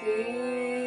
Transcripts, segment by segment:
Dear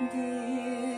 Ri